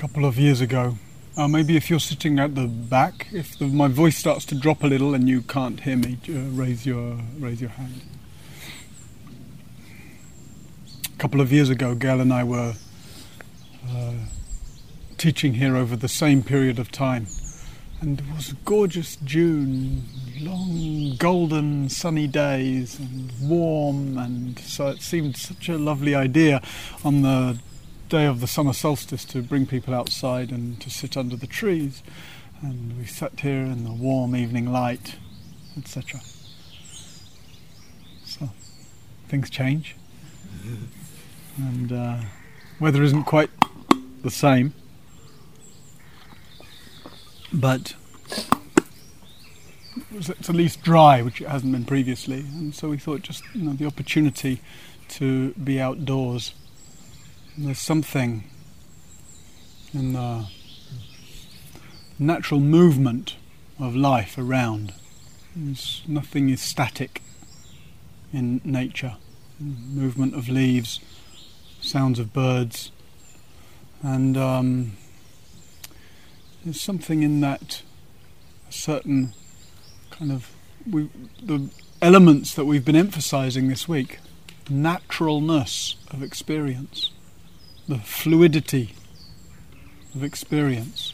couple of years ago. Uh, maybe if you're sitting at the back, if the, my voice starts to drop a little and you can't hear me, uh, raise your raise your hand. A couple of years ago, Gail and I were uh, teaching here over the same period of time, and it was a gorgeous June, long golden sunny days and warm, and so it seemed such a lovely idea on the day of the summer solstice to bring people outside and to sit under the trees. And we sat here in the warm evening light, etc. So things change, and uh, weather isn't quite the same, but it's at least dry, which it hasn't been previously. And so we thought just you know the opportunity to be outdoors there's something in the natural movement of life around. There's, nothing is static in nature. Movement of leaves, sounds of birds, and um, there's something in that certain kind of we, the elements that we've been emphasizing this week naturalness of experience the fluidity of experience.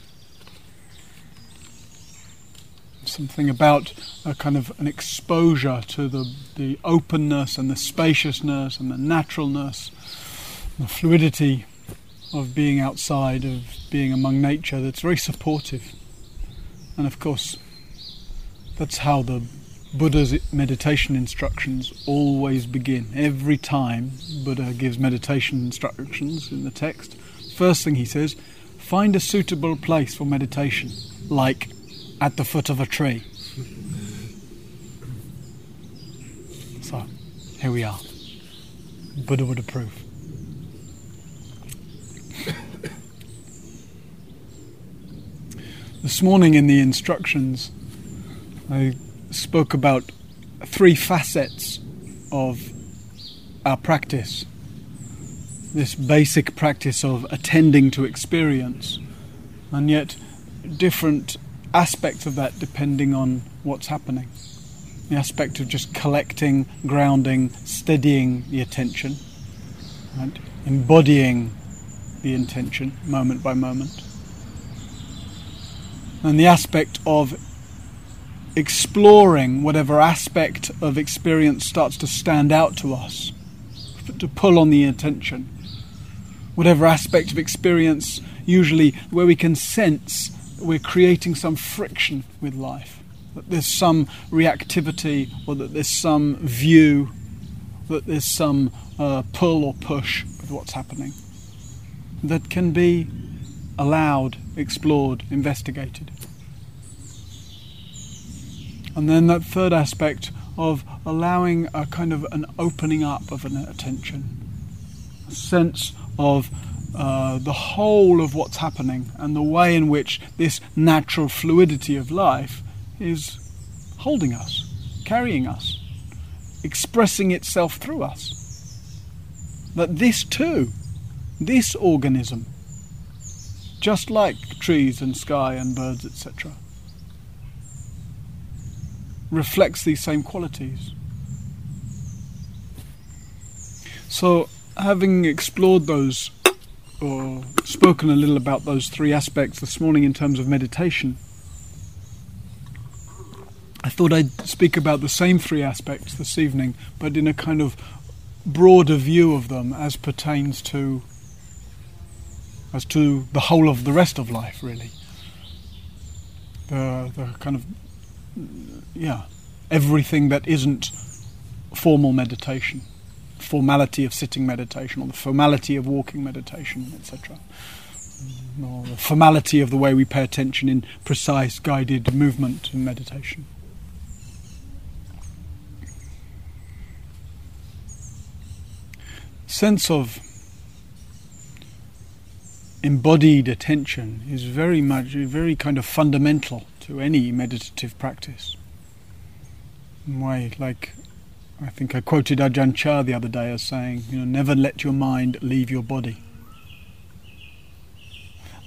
Something about a kind of an exposure to the, the openness and the spaciousness and the naturalness, the fluidity of being outside, of being among nature that's very supportive. And of course, that's how the Buddha's meditation instructions always begin. Every time Buddha gives meditation instructions in the text, first thing he says, find a suitable place for meditation, like at the foot of a tree. So, here we are. Buddha would approve. This morning in the instructions, I spoke about three facets of our practice. This basic practice of attending to experience, and yet different aspects of that depending on what's happening. The aspect of just collecting, grounding, steadying the attention, and embodying the intention moment by moment. And the aspect of exploring whatever aspect of experience starts to stand out to us, to pull on the attention. Whatever aspect of experience, usually where we can sense we're creating some friction with life, that there's some reactivity or that there's some view, that there's some uh, pull or push with what's happening, that can be allowed, explored, investigated. And then that third aspect of allowing a kind of an opening up of an attention, a sense of uh, the whole of what's happening and the way in which this natural fluidity of life is holding us, carrying us, expressing itself through us. That this too, this organism, just like trees and sky and birds, etc., reflects these same qualities. So, having explored those, or spoken a little about those three aspects this morning in terms of meditation, I thought I'd speak about the same three aspects this evening, but in a kind of broader view of them as pertains to as to the whole of the rest of life, really. The the kind of yeah, everything that isn't formal meditation, formality of sitting meditation, or the formality of walking meditation, etc., mm. or the formality of the way we pay attention in precise guided movement and meditation. Sense of embodied attention is very much, very kind of fundamental to any meditative practice. Why, like, I think I quoted Ajahn Chah the other day as saying, you know, never let your mind leave your body.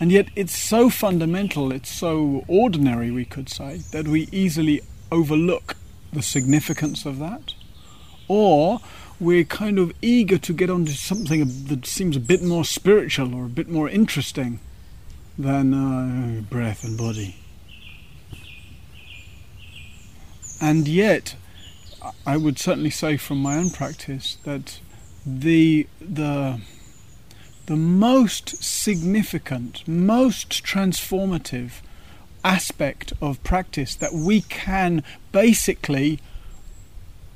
And yet it's so fundamental, it's so ordinary, we could say, that we easily overlook the significance of that. Or we're kind of eager to get onto something that seems a bit more spiritual or a bit more interesting than uh, breath and body. And yet, I would certainly say from my own practice that the the the most significant, most transformative aspect of practice that we can basically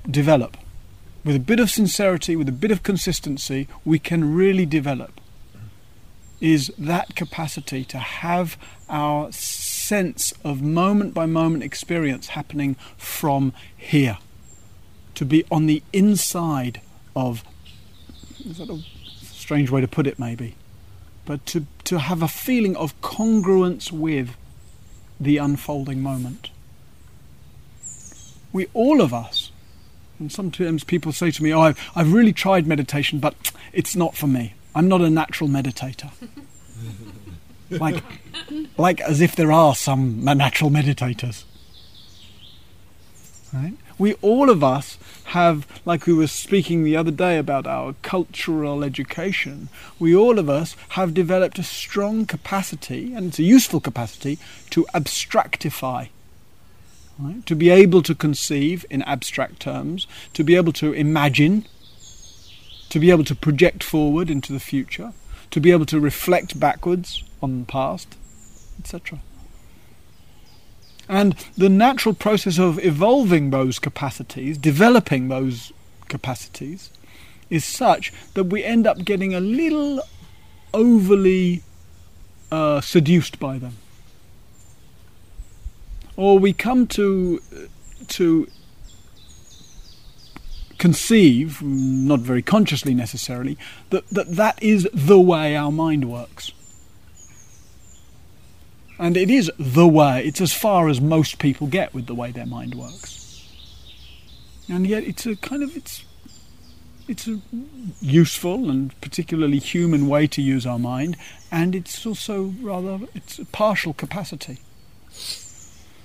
develop with a bit of sincerity, with a bit of consistency, we can really develop is that capacity to have our sense of moment by moment experience happening from here, to be on the inside of. Is that a strange way to put it, maybe? But to, to have a feeling of congruence with the unfolding moment. We, all of us, and sometimes people say to me, Oh, I've, I've really tried meditation, but it's not for me. I'm not a natural meditator. like, like as if there are some natural meditators. Right? We all of us have, like we were speaking the other day about our cultural education, we all of us have developed a strong capacity, and it's a useful capacity, to abstractify. Right? To be able to conceive in abstract terms, to be able to imagine, to be able to project forward into the future, to be able to reflect backwards on the past, etc. And the natural process of evolving those capacities, developing those capacities, is such that we end up getting a little overly uh, seduced by them. Or we come to, to conceive, not very consciously necessarily, that, that that is the way our mind works. And it is the way, it's as far as most people get with the way their mind works. And yet it's a kind of, it's, it's a useful and particularly human way to use our mind, and it's also rather, it's a partial capacity.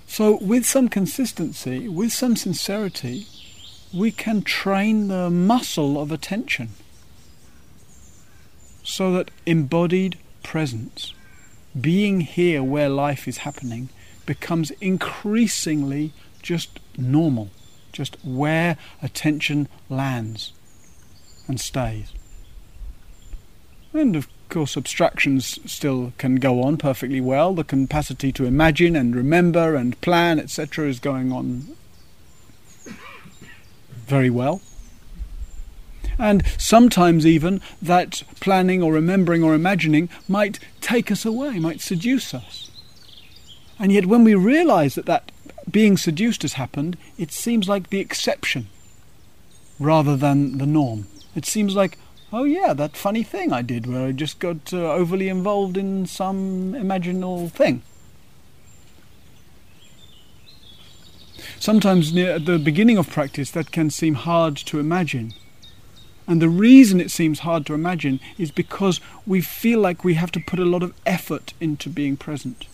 So with some consistency, with some sincerity, we can train the muscle of attention so that embodied presence being here where life is happening becomes increasingly just normal, just where attention lands and stays. And of course, abstractions still can go on perfectly well. The capacity to imagine and remember and plan, etc., is going on very well. And sometimes, even, that planning or remembering or imagining might take us away, might seduce us. And yet, when we realize that that being seduced has happened, it seems like the exception rather than the norm. It seems like, oh yeah, that funny thing I did where I just got uh, overly involved in some imaginal thing. Sometimes near at the beginning of practice that can seem hard to imagine. And the reason it seems hard to imagine is because we feel like we have to put a lot of effort into being present.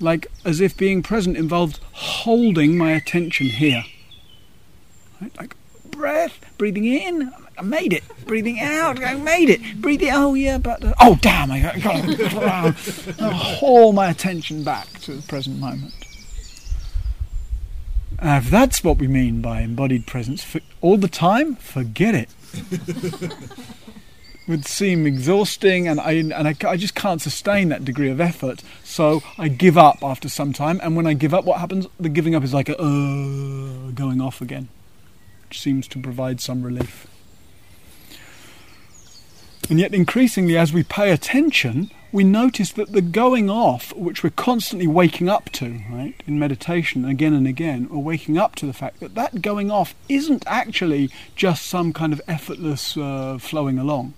Like as if being present involves holding my attention here. Right? Like breath, breathing in, I made it. Breathing out, I made it. Breathing, oh yeah, but uh, oh damn, I got to haul my attention back to the present moment. Uh, if that's what we mean by embodied presence for, all the time, forget it. would seem exhausting, and I and I, I, just can't sustain that degree of effort. So I give up after some time, and when I give up, what happens? The giving up is like a uh, going off again, which seems to provide some relief. And yet, increasingly, as we pay attention, we notice that the going off, which we're constantly waking up to, right, in meditation again and again, or waking up to the fact that that going off isn't actually just some kind of effortless uh, flowing along.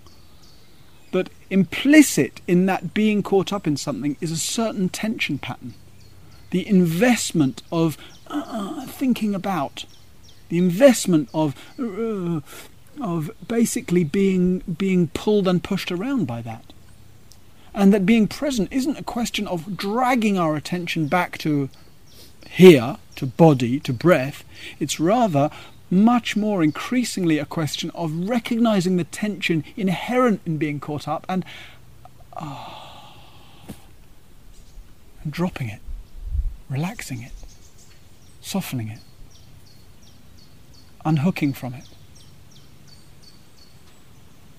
That implicit in that being caught up in something is a certain tension pattern. The investment of uh, thinking about, the investment of uh, of basically being being pulled and pushed around by that. And that being present isn't a question of dragging our attention back to here, to body, to breath. It's rather much more increasingly a question of recognizing the tension inherent in being caught up and, oh, and dropping it, relaxing it, softening it, unhooking from it.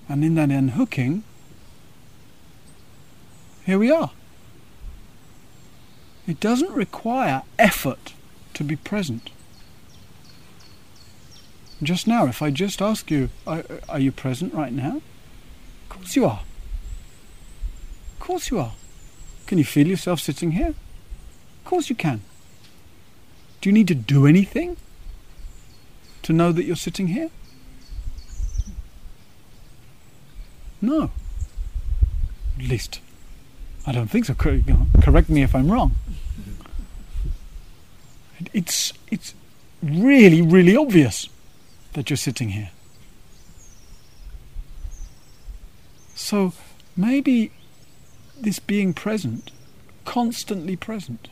And in that unhooking, here we are. It doesn't require effort to be present. Just now, if I just ask you, are, are, you present right now? Of course you are. Of course you are. Can you feel yourself sitting here? Of course you can. Do you need to do anything to know that you're sitting here? No. At least, I don't think so. Correct me if I'm wrong. It's, it's really, really obvious that you're sitting here. So maybe this being present, constantly present,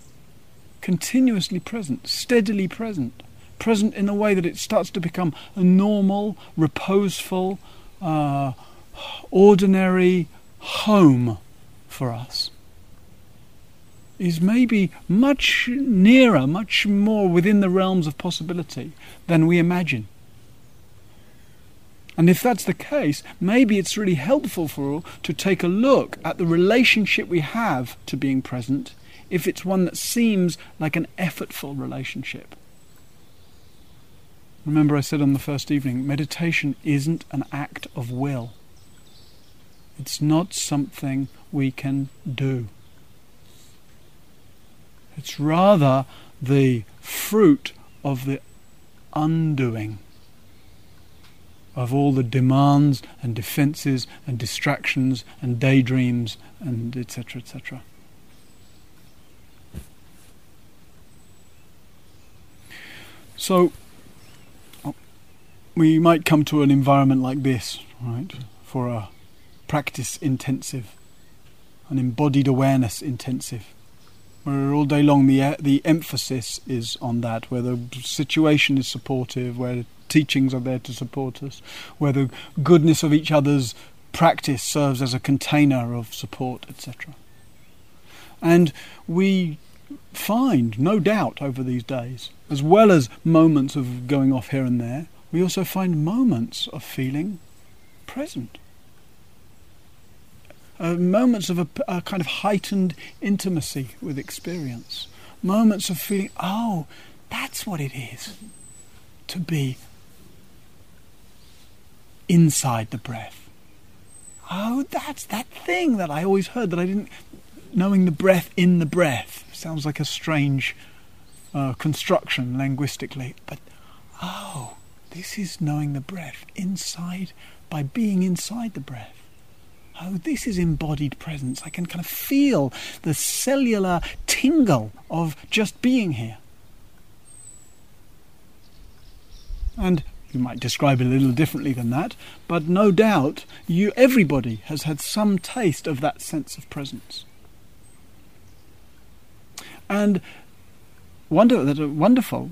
continuously present, steadily present, present in a way that it starts to become a normal, reposeful, uh, ordinary home for us is maybe much nearer, much more within the realms of possibility than we imagine. And if that's the case, maybe it's really helpful for all to take a look at the relationship we have to being present if it's one that seems like an effortful relationship. Remember, I said on the first evening, meditation isn't an act of will. It's not something we can do. It's rather the fruit of the undoing of all the demands and defenses and distractions and daydreams and etc. etc. So we might come to an environment like this, right, for a practice intensive, an embodied awareness intensive, where all day long the uh, the emphasis is on that, where the situation is supportive, where teachings are there to support us, where the goodness of each other's practice serves as a container of support, etc. And we find, no doubt, over these days, as well as moments of going off here and there, we also find moments of feeling present. Uh, moments of a, a kind of heightened intimacy with experience. Moments of feeling, oh, that's what it is to be inside the breath. Oh, that's that thing that I always heard that I didn't. Knowing the breath in the breath sounds like a strange uh, construction linguistically, but oh, this is knowing the breath inside by being inside the breath. Oh, this is embodied presence. I can kind of feel the cellular tingle of just being here. And you might describe it a little differently than that, but no doubt you everybody has had some taste of that sense of presence. And wonder that wonderful,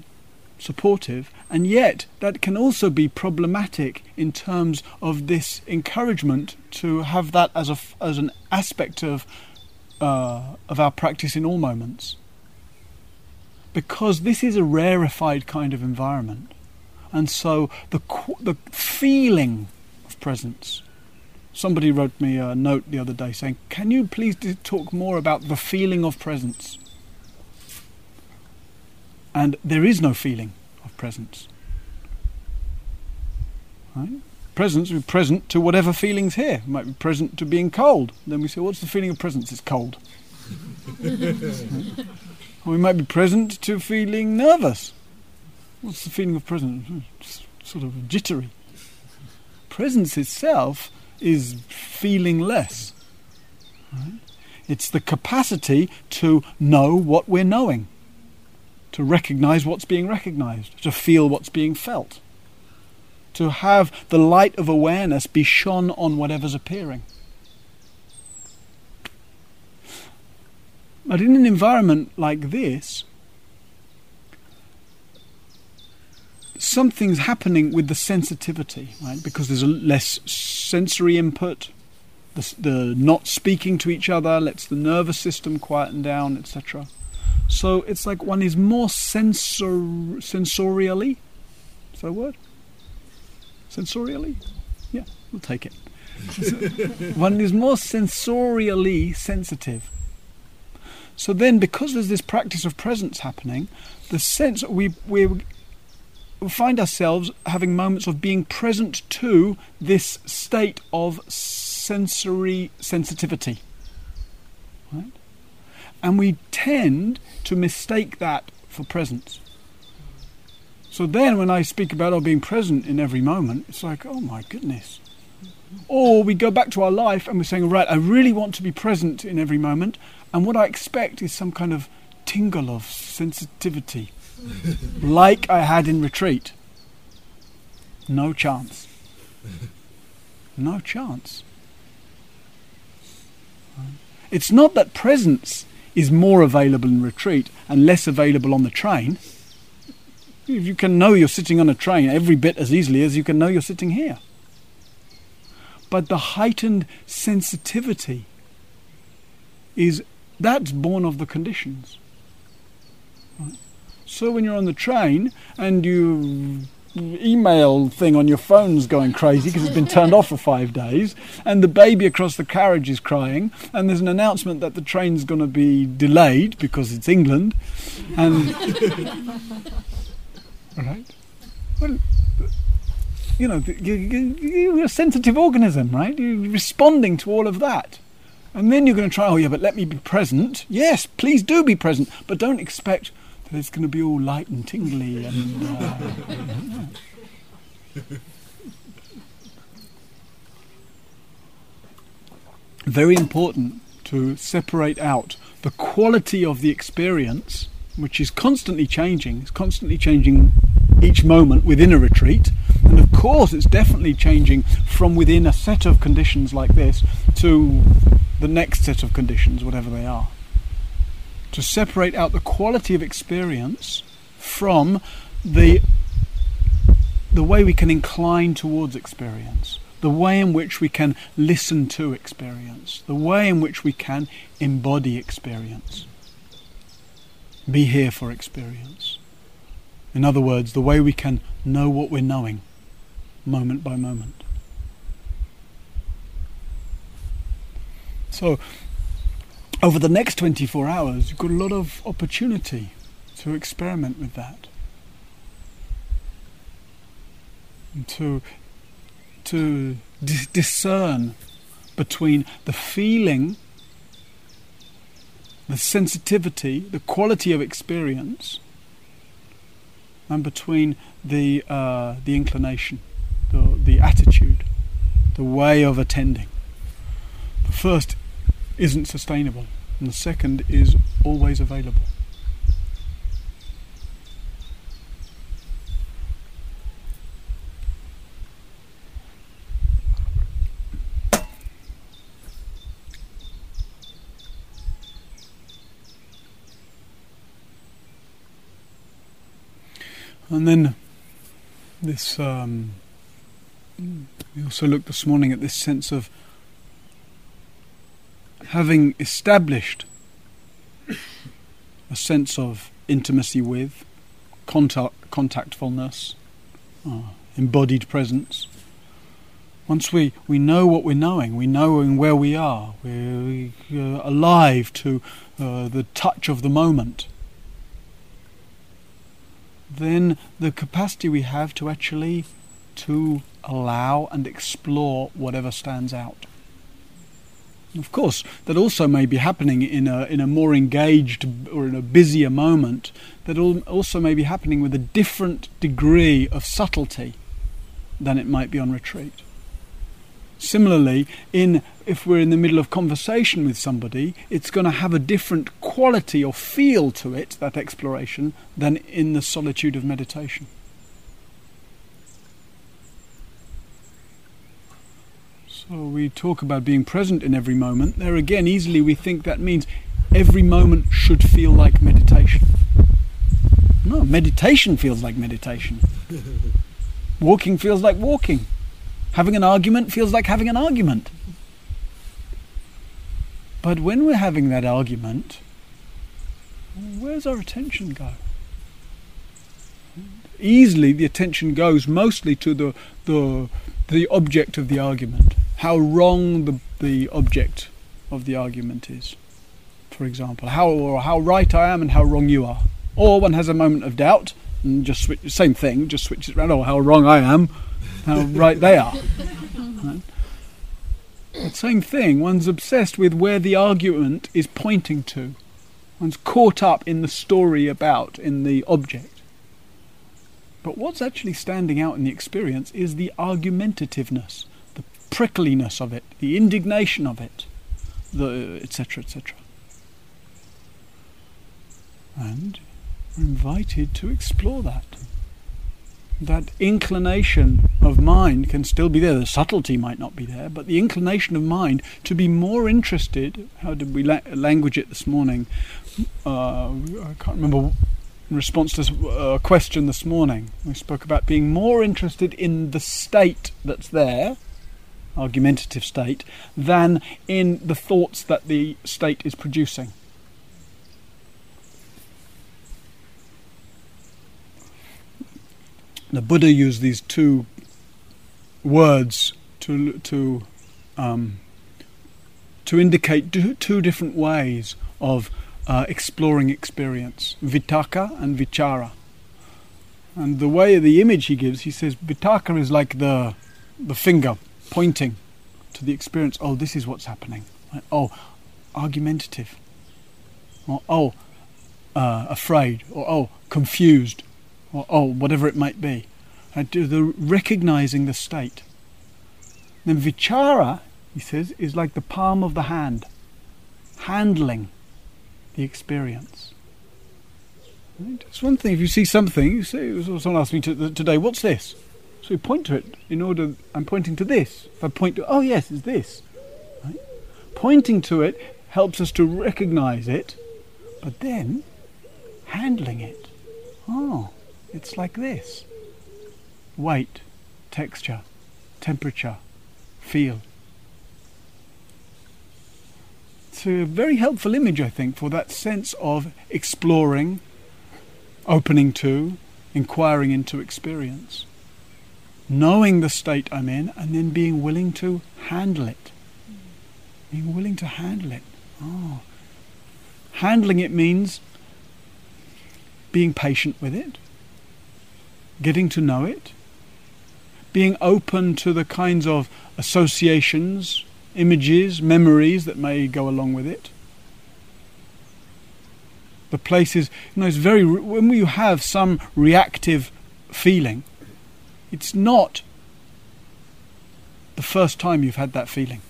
supportive, and yet that can also be problematic in terms of this encouragement to have that as a as an aspect of uh, of our practice in all moments, because this is a rarefied kind of environment and so the the feeling of presence. Somebody wrote me a note the other day saying, "Can you please talk more about the feeling of presence?" And there is no feeling of presence. Right? Presence, we're present to whatever feeling's here. We might be present to being cold. Then we say, "What's the feeling of presence?" It's cold. or we might be present to feeling nervous. What's the feeling of presence? It's sort of jittery. Presence itself is feeling less. Right? It's the capacity to know what we're knowing, to recognize what's being recognized, to feel what's being felt, to have the light of awareness be shone on whatever's appearing. But in an environment like this, something's happening with the sensitivity, right? Because there's less sensory input. The, the, not speaking to each other lets the nervous system quieten down, etc. So it's like one is more sensor, sensorially. Is that a word? Sensorially? Yeah, we'll take it. one is more sensorially sensitive. So then, because there's this practice of presence happening, the sense we we find ourselves having moments of being present to this state of sensory sensitivity. Right? And we tend to mistake that for presence. So then, when I speak about our being present in every moment, it's like, oh my goodness. Or we go back to our life and we're saying, right, I really want to be present in every moment, and what I expect is some kind of tingle of sensitivity like I had in retreat. No chance. No chance. It's not that presence is more available in retreat and less available on the train. You can know you're sitting on a train every bit as easily as you can know you're sitting here. But the heightened sensitivity is that's born of the conditions. Right? So when you're on the train and you email thing on your phone's going crazy because it's been turned off for five days, and the baby across the carriage is crying, and there's an announcement that the train's going to be delayed because it's England, and right, well, you know, you're a sensitive organism, right? You're responding to all of that. And then you're going to try, oh yeah, but let me be present. Yes, please do be present, but don't expect it's going to be all light and tingly and. Uh, Very important to separate out the quality of the experience, which is constantly changing. It's constantly changing each moment within a retreat. And of course, it's definitely changing from within a set of conditions like this to the next set of conditions, whatever they are to separate out the quality of experience from the the way we can incline towards experience, the way in which we can listen to experience, the way in which we can embody experience, be here for experience. In other words, the way we can know what we're knowing moment by moment. So, over the next 24 hours, you've got a lot of opportunity to experiment with that. And to to dis- discern between the feeling, the sensitivity, the quality of experience, and between the uh, the inclination, the the attitude, the way of attending. The first isn't sustainable, and the second is always available. And then this, um, we also looked this morning at this sense of having established a sense of intimacy with, contact, contactfulness, uh, embodied presence, once we, we know what we're knowing, we know where we are, we're uh, alive to uh, the touch of the moment, then the capacity we have to actually to allow and explore whatever stands out. Of course, that also may be happening in a, in a more engaged or in a busier moment, that also may be happening with a different degree of subtlety than it might be on retreat. Similarly, in if we're in the middle of conversation with somebody, it's going to have a different quality or feel to it, that exploration, than in the solitude of meditation. So we talk about being present in every moment. There again, easily we think that means every moment should feel like meditation. No, meditation feels like meditation. walking feels like walking. Having an argument feels like having an argument. But when we're having that argument, where's our attention go? Easily the attention goes mostly to the, the, the object of the argument, how wrong the, the object of the argument is, for example, how, or how right I am and how wrong you are. Or one has a moment of doubt and just switch, same thing, just switches around, oh, how wrong I am, how right they are. Right? Same thing, one's obsessed with where the argument is pointing to. One's caught up in the story about, in the object. But what's actually standing out in the experience is the argumentativeness, prickliness of it, the indignation of it, the etc. etc. And we're invited to explore that that inclination of mind can still be there. The subtlety might not be there, but the inclination of mind to be more interested. How did we la- language it this morning? Uh, I can't remember. In response to a question this morning, we spoke about being more interested in the state that's there, argumentative state, than in the thoughts that the state is producing. the Buddha used these two words to to um, to indicate two different ways of uh, exploring experience: vitaka and vichara. And the way the image he gives, he says vitaka is like the the finger pointing to the experience. Oh, this is what's happening. Oh, argumentative. Or oh, uh, afraid. Or oh, confused or oh, whatever it might be, and do the recognizing the state. Then vichara, he says, is like the palm of the hand, handling the experience. Right? It's one thing if you see something, you say, someone asked me to, today, what's this? So you point to it in order, I'm pointing to this. If I point to, oh yes, it's this. Right? Pointing to it helps us to recognize it, but then handling it. Oh, it's like this weight, texture, temperature, feel. It's a very helpful image, I think, for that sense of exploring, opening to, inquiring into experience. Knowing the state I'm in and then being willing to handle it. Being willing to handle it. Oh. Handling it means being patient with it, getting to know it, being open to the kinds of associations, images, memories that may go along with it. The places, you know, it's very, when you have some reactive feeling, it's not the first time you've had that feeling.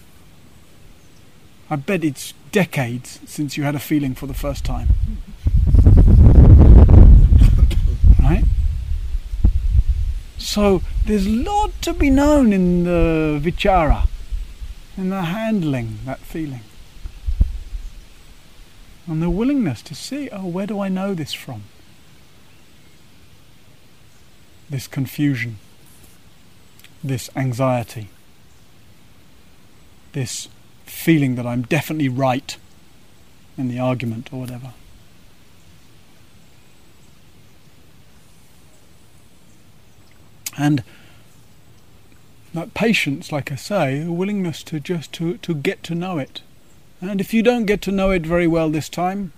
I bet it's decades since you had a feeling for the first time. Right? So there's a lot to be known in the vichara, in the handling that feeling. And the willingness to see, oh, where do I know this from? This confusion, this anxiety, this feeling that I'm definitely right in the argument or whatever. And that patience, like I say, a willingness to just to, to get to know it. And if you don't get to know it very well this time,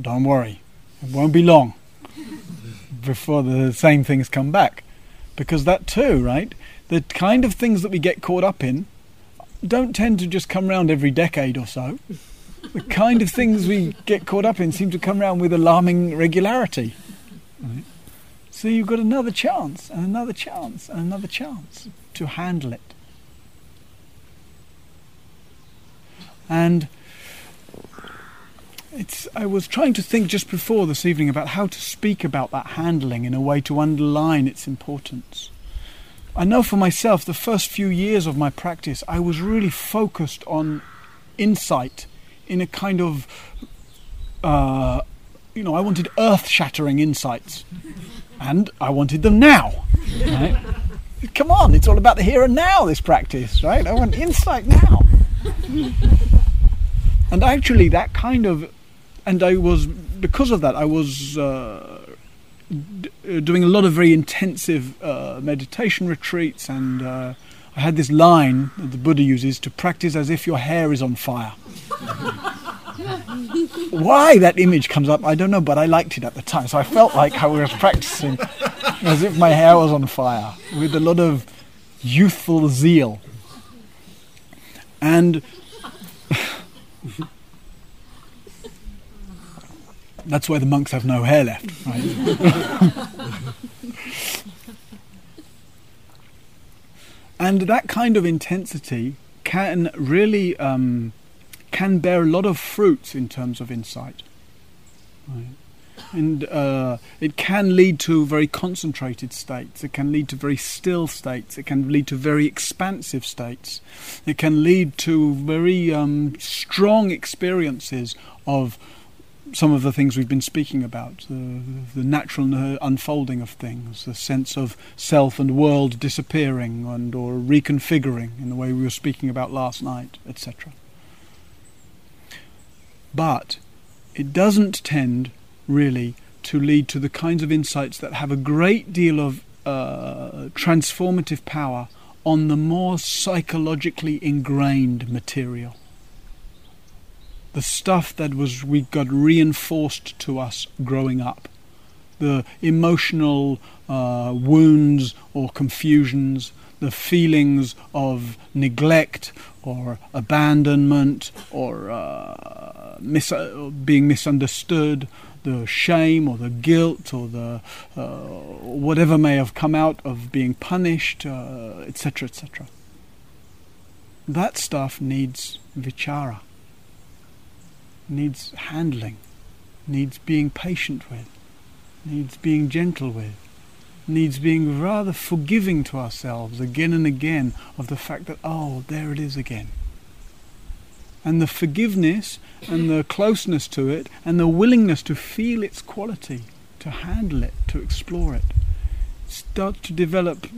don't worry. It won't be long before the same things come back. Because that too, right? The kind of things that we get caught up in don't tend to just come around every decade or so. The kind of things we get caught up in seem to come around with alarming regularity. Right? So you've got another chance and another chance and another chance to handle it. And it's, I was trying to think just before this evening about how to speak about that handling in a way to underline its importance. I know for myself, the first few years of my practice, I was really focused on insight in a kind of, uh, you know, I wanted earth shattering insights. And I wanted them now. Right? Come on, it's all about the here and now, this practice, right? I want insight now. and actually, that kind of, and I was, because of that, I was. Uh, d- doing a lot of very intensive uh, meditation retreats, and uh, I had this line that the Buddha uses to practice as if your hair is on fire. Why that image comes up, I don't know, but I liked it at the time. So I felt like I was practicing as if my hair was on fire with a lot of youthful zeal. And That's why the monks have no hair left. Right? and that kind of intensity can really um, can bear a lot of fruits in terms of insight. Right? And uh, it can lead to very concentrated states. It can lead to very still states. It can lead to very expansive states. It can lead to very um, strong experiences of some of the things we've been speaking about the, the natural unfolding of things, the sense of self and world disappearing and or reconfiguring in the way we were speaking about last night, etc. But it doesn't tend really to lead to the kinds of insights that have a great deal of uh, transformative power on the more psychologically ingrained material the stuff that was we got reinforced to us growing up, the emotional uh, wounds or confusions, the feelings of neglect or abandonment or uh, mis- being misunderstood, the shame or the guilt or the uh, whatever may have come out of being punished, etc., uh, etc. That stuff needs vichara needs handling, needs being patient with, needs being gentle with, needs being rather forgiving to ourselves again and again of the fact that, oh, there it is again. And the forgiveness and the closeness to it and the willingness to feel its quality, to handle it, to explore it, start to develop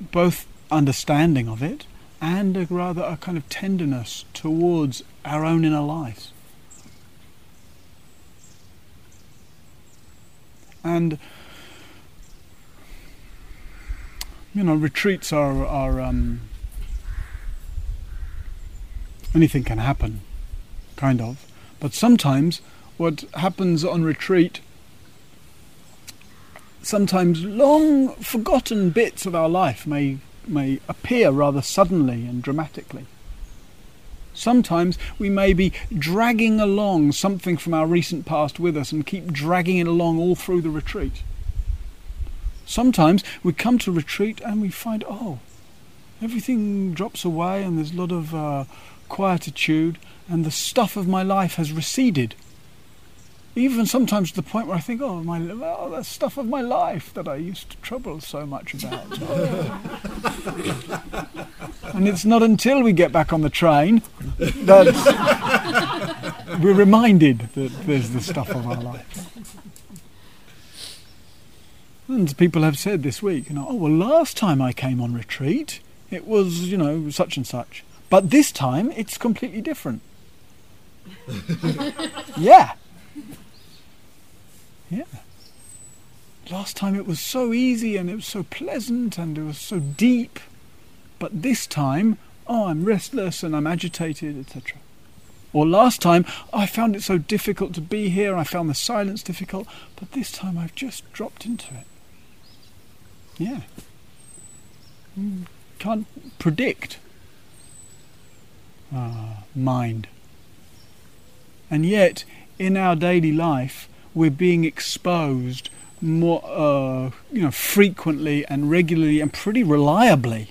both understanding of it and a rather a kind of tenderness towards our own inner lives. And you know, retreats are are um, anything can happen, kind of. But sometimes what happens on retreat, sometimes long forgotten bits of our life may may appear rather suddenly and dramatically. Sometimes we may be dragging along something from our recent past with us and keep dragging it along all through the retreat. Sometimes we come to retreat and we find, oh, everything drops away and there's a lot of uh, quietude and the stuff of my life has receded even sometimes to the point where I think, oh, my, oh, the stuff of my life that I used to trouble so much about. and it's not until we get back on the train that we're reminded that there's the stuff of our life. And people have said this week, you know, oh, well, last time I came on retreat, it was, you know, such and such. But this time, it's completely different. yeah. Yeah. Last time it was so easy and it was so pleasant and it was so deep. But this time, oh, I'm restless and I'm agitated, etc. Or last time, I found it so difficult to be here, I found the silence difficult, but this time I've just dropped into it. Yeah. Mm, can't predict uh, mind. And yet, in our daily life, we're being exposed more, uh, you know, frequently and regularly and pretty reliably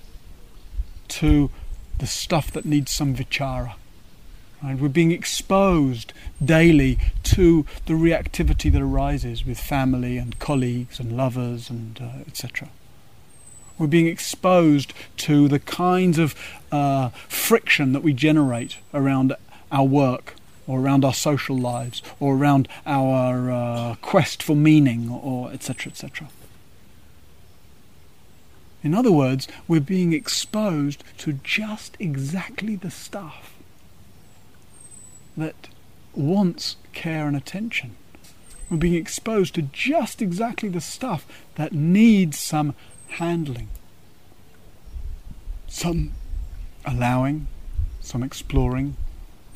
to the stuff that needs some vichara. Right? We're being exposed daily to the reactivity that arises with family and colleagues and lovers and uh, etc. We're being exposed to the kinds of uh, friction that we generate around our work or around our social lives or around our uh, quest for meaning or etc. etc. In other words, we're being exposed to just exactly the stuff that wants care and attention. We're being exposed to just exactly the stuff that needs some handling, some allowing, some exploring,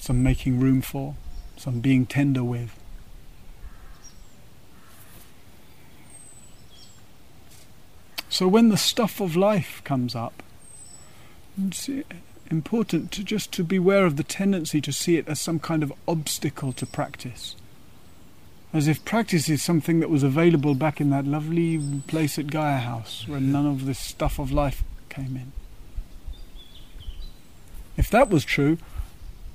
some making room for, some being tender with. So when the stuff of life comes up, it's important to just to beware of the tendency to see it as some kind of obstacle to practice. As if practice is something that was available back in that lovely place at Gaia House where none of this stuff of life came in. If that was true,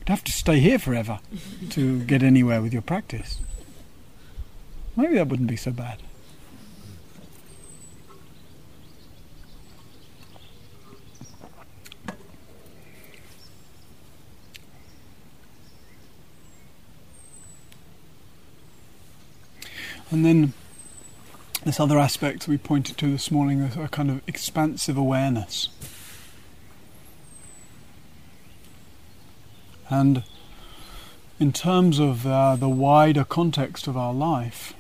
you'd have to stay here forever to get anywhere with your practice. Maybe that wouldn't be so bad. And then this other aspect we pointed to this morning, a kind of expansive awareness. And in terms of uh, the wider context of our life,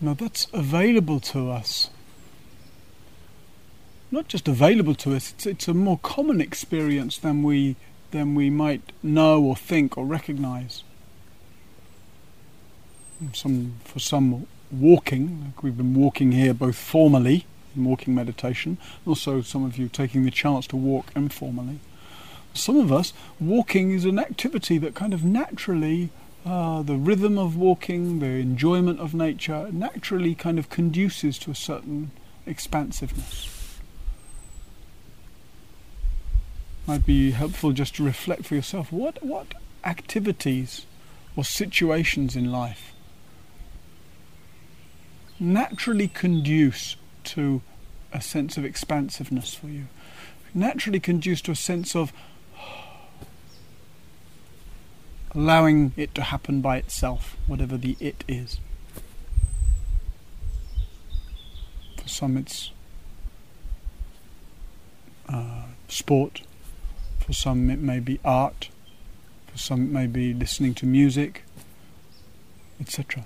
you know, that's available to us. Not just available to us, it's, it's a more common experience than we, than we might know or think or recognize some for some walking. Like we've been walking here both formally in walking meditation, and also some of you taking the chance to walk informally. Some of us, walking is an activity that kind of naturally, uh, the rhythm of walking, the enjoyment of nature, naturally kind of conduces to a certain expansiveness. Might be helpful just to reflect for yourself what what activities or situations in life naturally conduce to a sense of expansiveness for you, naturally conduce to a sense of allowing it to happen by itself, whatever the it is. For some, it's uh, sport, for some, it may be art, for some, it may be listening to music, etc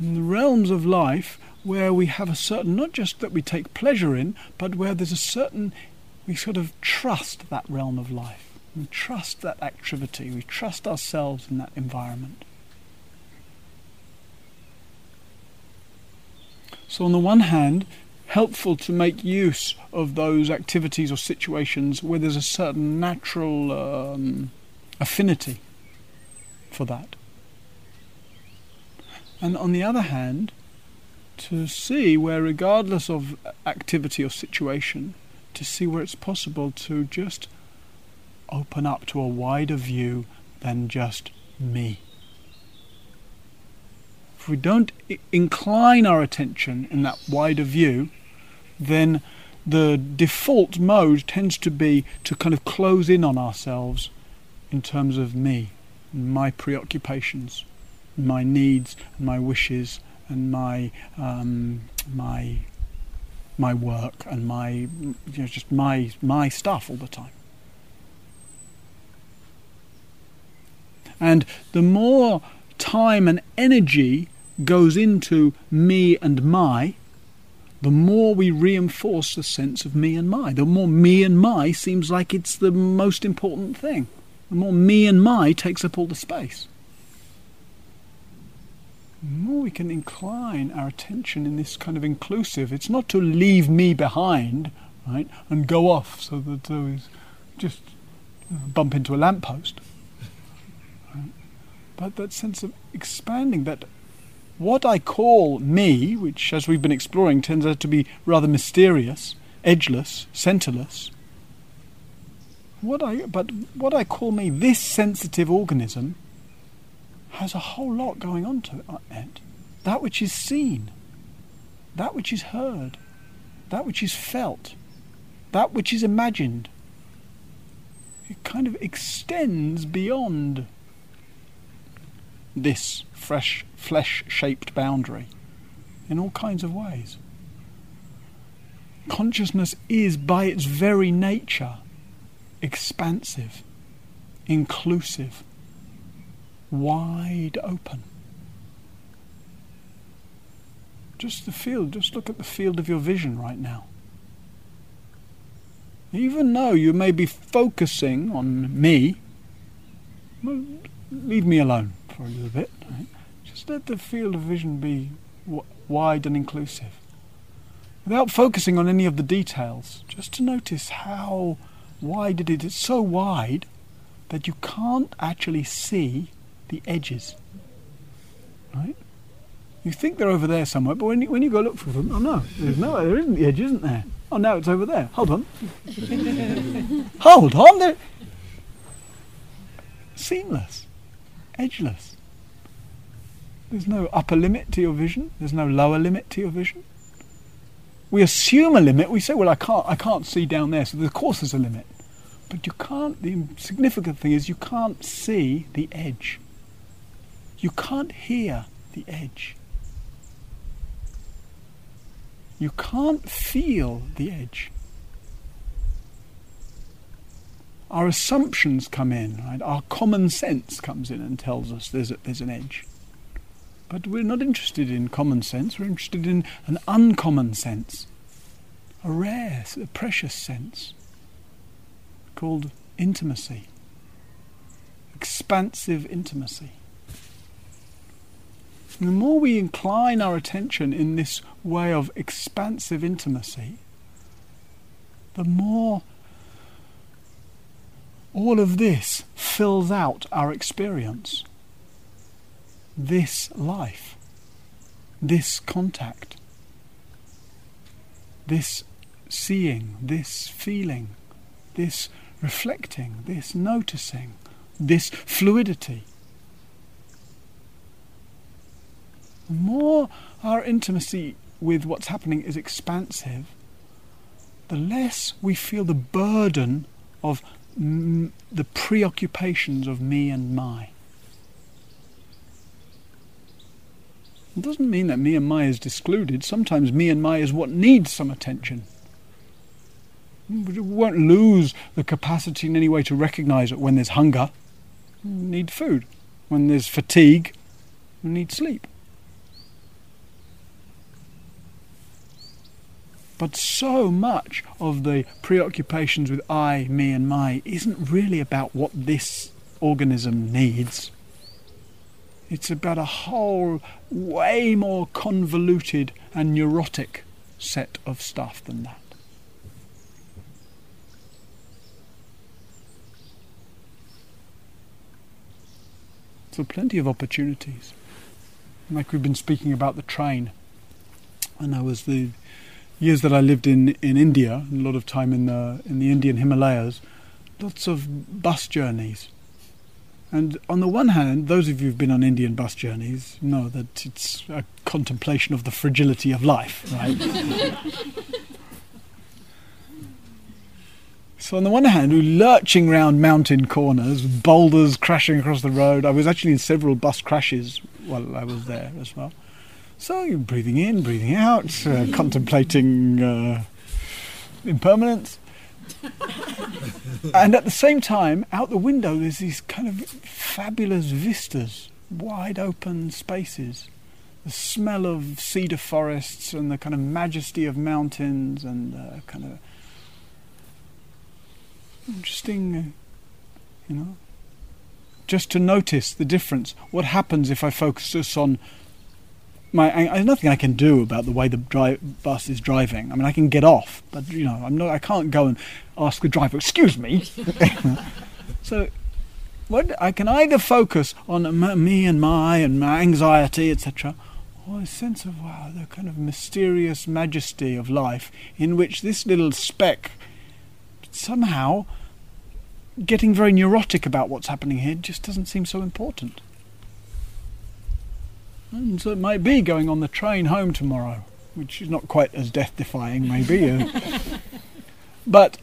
in the realms of life where we have a certain, not just that we take pleasure in, but where there's a certain, we sort of trust that realm of life. We trust that activity. We trust ourselves in that environment. So, on the one hand, helpful to make use of those activities or situations where there's a certain natural um, affinity for that. And on the other hand, to see where, regardless of activity or situation, to see where it's possible to just open up to a wider view than just me. If we don't incline our attention in that wider view, then the default mode tends to be to kind of close in on ourselves in terms of me, my preoccupations, my needs my wishes and my um, my my work and my you know, just my my stuff all the time. And the more time and energy goes into me and my, the more we reinforce the sense of me and my. The more me and my seems like it's the most important thing. The more me and my takes up all the space The more we can incline our attention in this kind of inclusive. It's not to leave me behind, right, and go off so that uh, just bump into a lamppost. But that sense of expanding, that what I call me, which as we've been exploring turns out to be rather mysterious, edgeless, centerless, What I but what I call me this sensitive organism has a whole lot going on to it. That which is seen, that which is heard, that which is felt, that which is imagined. It kind of extends beyond this fresh flesh shaped boundary in all kinds of ways. Consciousness is, by its very nature, expansive, inclusive, wide open. Just the field, just look at the field of your vision right now. Even though you may be focusing on me, leave me alone for a little bit. Right? Just let the field of vision be wide and inclusive. Without focusing on any of the details, just to notice how wide it is. It's so wide that you can't actually see the edges. Right? You think they're over there somewhere, but when you, when you go look for them, oh no, there's no, there isn't the edge, isn't there? Oh, now it's over there. Hold on. Hold on. They're seamless, edgeless. There's no upper limit to your vision. There's no lower limit to your vision. We assume a limit. We say, "Well, I can't, I can't see down there." So of course there's a limit, but you can't. The significant thing is you can't see the edge. You can't hear the edge. You can't feel the edge. Our assumptions come in, right? Our common sense comes in and tells us there's, a, there's an edge. But we're not interested in common sense, we're interested in an uncommon sense, a rare, a precious sense called intimacy, expansive intimacy. And the more we incline our attention in this way of expansive intimacy, the more all of this fills out our experience. This life, this contact, this seeing, this feeling, this reflecting, this noticing, this fluidity. The more our intimacy with what's happening is expansive, the less we feel the burden of m- the preoccupations of me and my. It doesn't mean that me and my is excluded. Sometimes me and my is what needs some attention. We won't lose the capacity in any way to recognize it when there's hunger. We need food. When there's fatigue, we need sleep. But so much of the preoccupations with I, me, and my isn't really about what this organism needs. It's about a whole, way more convoluted and neurotic set of stuff than that. So, plenty of opportunities. Like we've been speaking about the train. And I was the years that I lived in, in India, a lot of time in the in the Indian Himalayas, lots of bus journeys. And on the one hand, those of you who've been on Indian bus journeys know that it's a contemplation of the fragility of life, right? so on the one hand, we're lurching round mountain corners, boulders crashing across the road. I was actually in several bus crashes while I was there as well. So you're breathing in, breathing out, uh, contemplating uh, impermanence. and at the same time, out the window, there's these kind of fabulous vistas, wide open spaces. The smell of cedar forests and the kind of majesty of mountains and uh, kind of interesting, uh, you know, just to notice the difference. What happens if I focus just on my I, there's nothing I can do about the way the dri- bus is driving. I mean, I can get off, but you know, I'm not. I can't go and ask the driver, "Excuse me." so, what I can either focus on me and my and my anxiety, etc., or a sense of wow, the kind of mysterious majesty of life, in which this little speck somehow getting very neurotic about what's happening here just doesn't seem so important. And so it might be going on the train home tomorrow, which is not quite as death defying, maybe. uh, but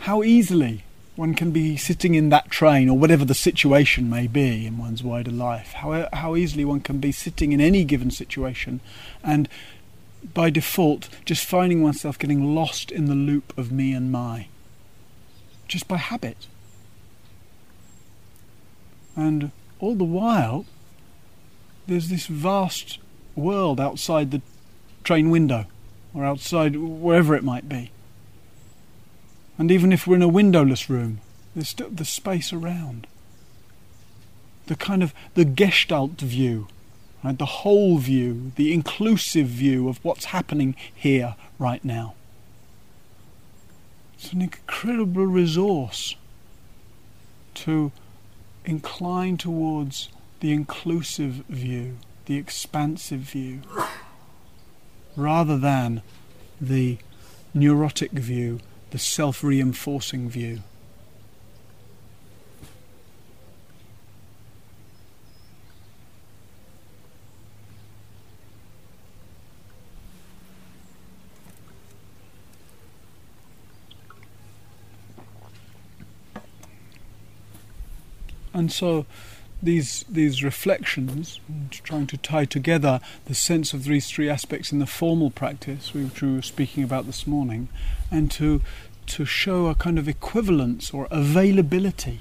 how easily one can be sitting in that train, or whatever the situation may be in one's wider life, how, how easily one can be sitting in any given situation and by default just finding oneself getting lost in the loop of me and my, just by habit. And all the while, there's this vast world outside the train window or outside wherever it might be. And even if we're in a windowless room, there's still the space around. The kind of the gestalt view, right? the whole view, the inclusive view of what's happening here right now. It's an incredible resource to incline towards the inclusive view, the expansive view, rather than the neurotic view the self reinforcing view. And so these these reflections, trying to tie together the sense of these three aspects in the formal practice which we were speaking about this morning, and to to show a kind of equivalence or availability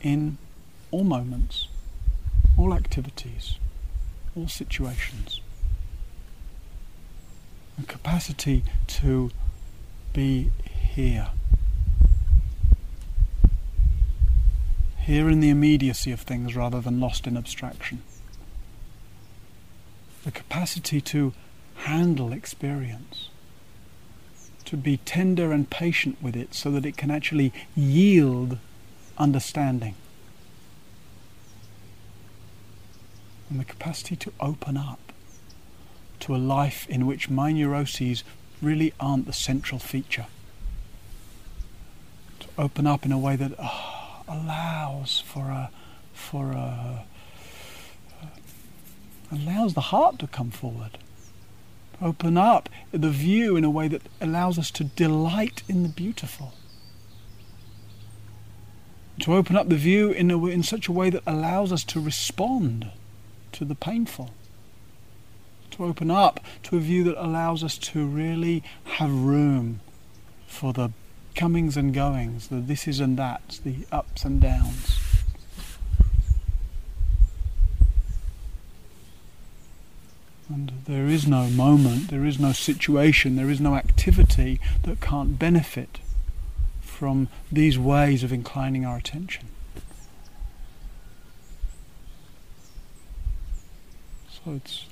in all moments, all activities, all situations. A capacity to be here. Here in the immediacy of things rather than lost in abstraction. The capacity to handle experience. To be tender and patient with it so that it can actually yield understanding. And the capacity to open up to a life in which my neuroses really aren't the central feature. To open up in a way that. Oh, allows for a for a allows the heart to come forward. Open up the view in a way that allows us to delight in the beautiful. To open up the view in, a, in such a way that allows us to respond to the painful. To open up to a view that allows us to really have room for the comings and goings, the thises and that's, the ups and downs. And there is no moment, there is no situation, there is no activity that can't benefit from these ways of inclining our attention. So it's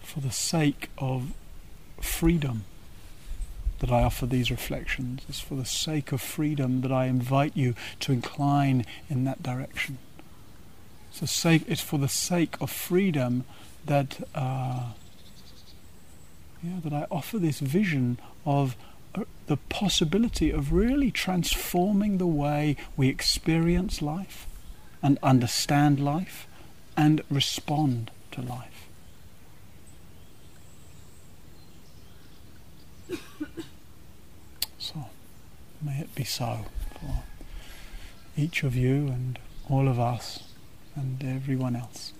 for the sake of freedom that I offer these reflections. It's for the sake of freedom that I invite you to incline in that direction. It's, sake, it's for the sake of freedom that, uh, yeah, that I offer this vision of uh, the possibility of really transforming the way we experience life and understand life and respond to life. May it be so for each of you and all of us and everyone else.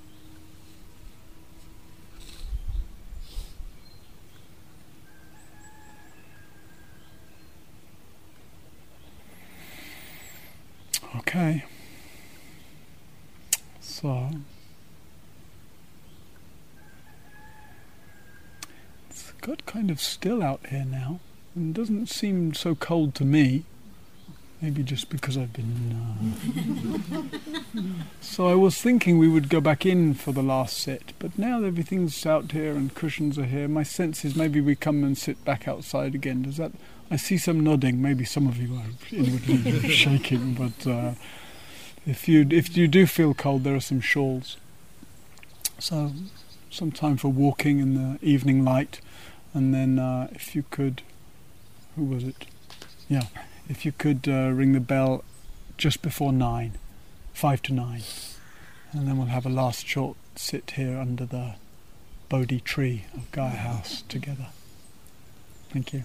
Okay. So it's got kind of still out here now. It doesn't seem so cold to me. Maybe just because I've been. Uh... so I was thinking we would go back in for the last sit, but now everything's out here and cushions are here. My sense is maybe we come and sit back outside again. Does that? I see some nodding. Maybe some of you are inwardly shaking, but uh, if you if you do feel cold, there are some shawls. So, some time for walking in the evening light, and then uh, if you could who was it? Yeah. if you could uh, ring the bell just before nine, five to nine, and then we'll have a last short sit here under the Bodhi tree of Gaia House together. Thank you.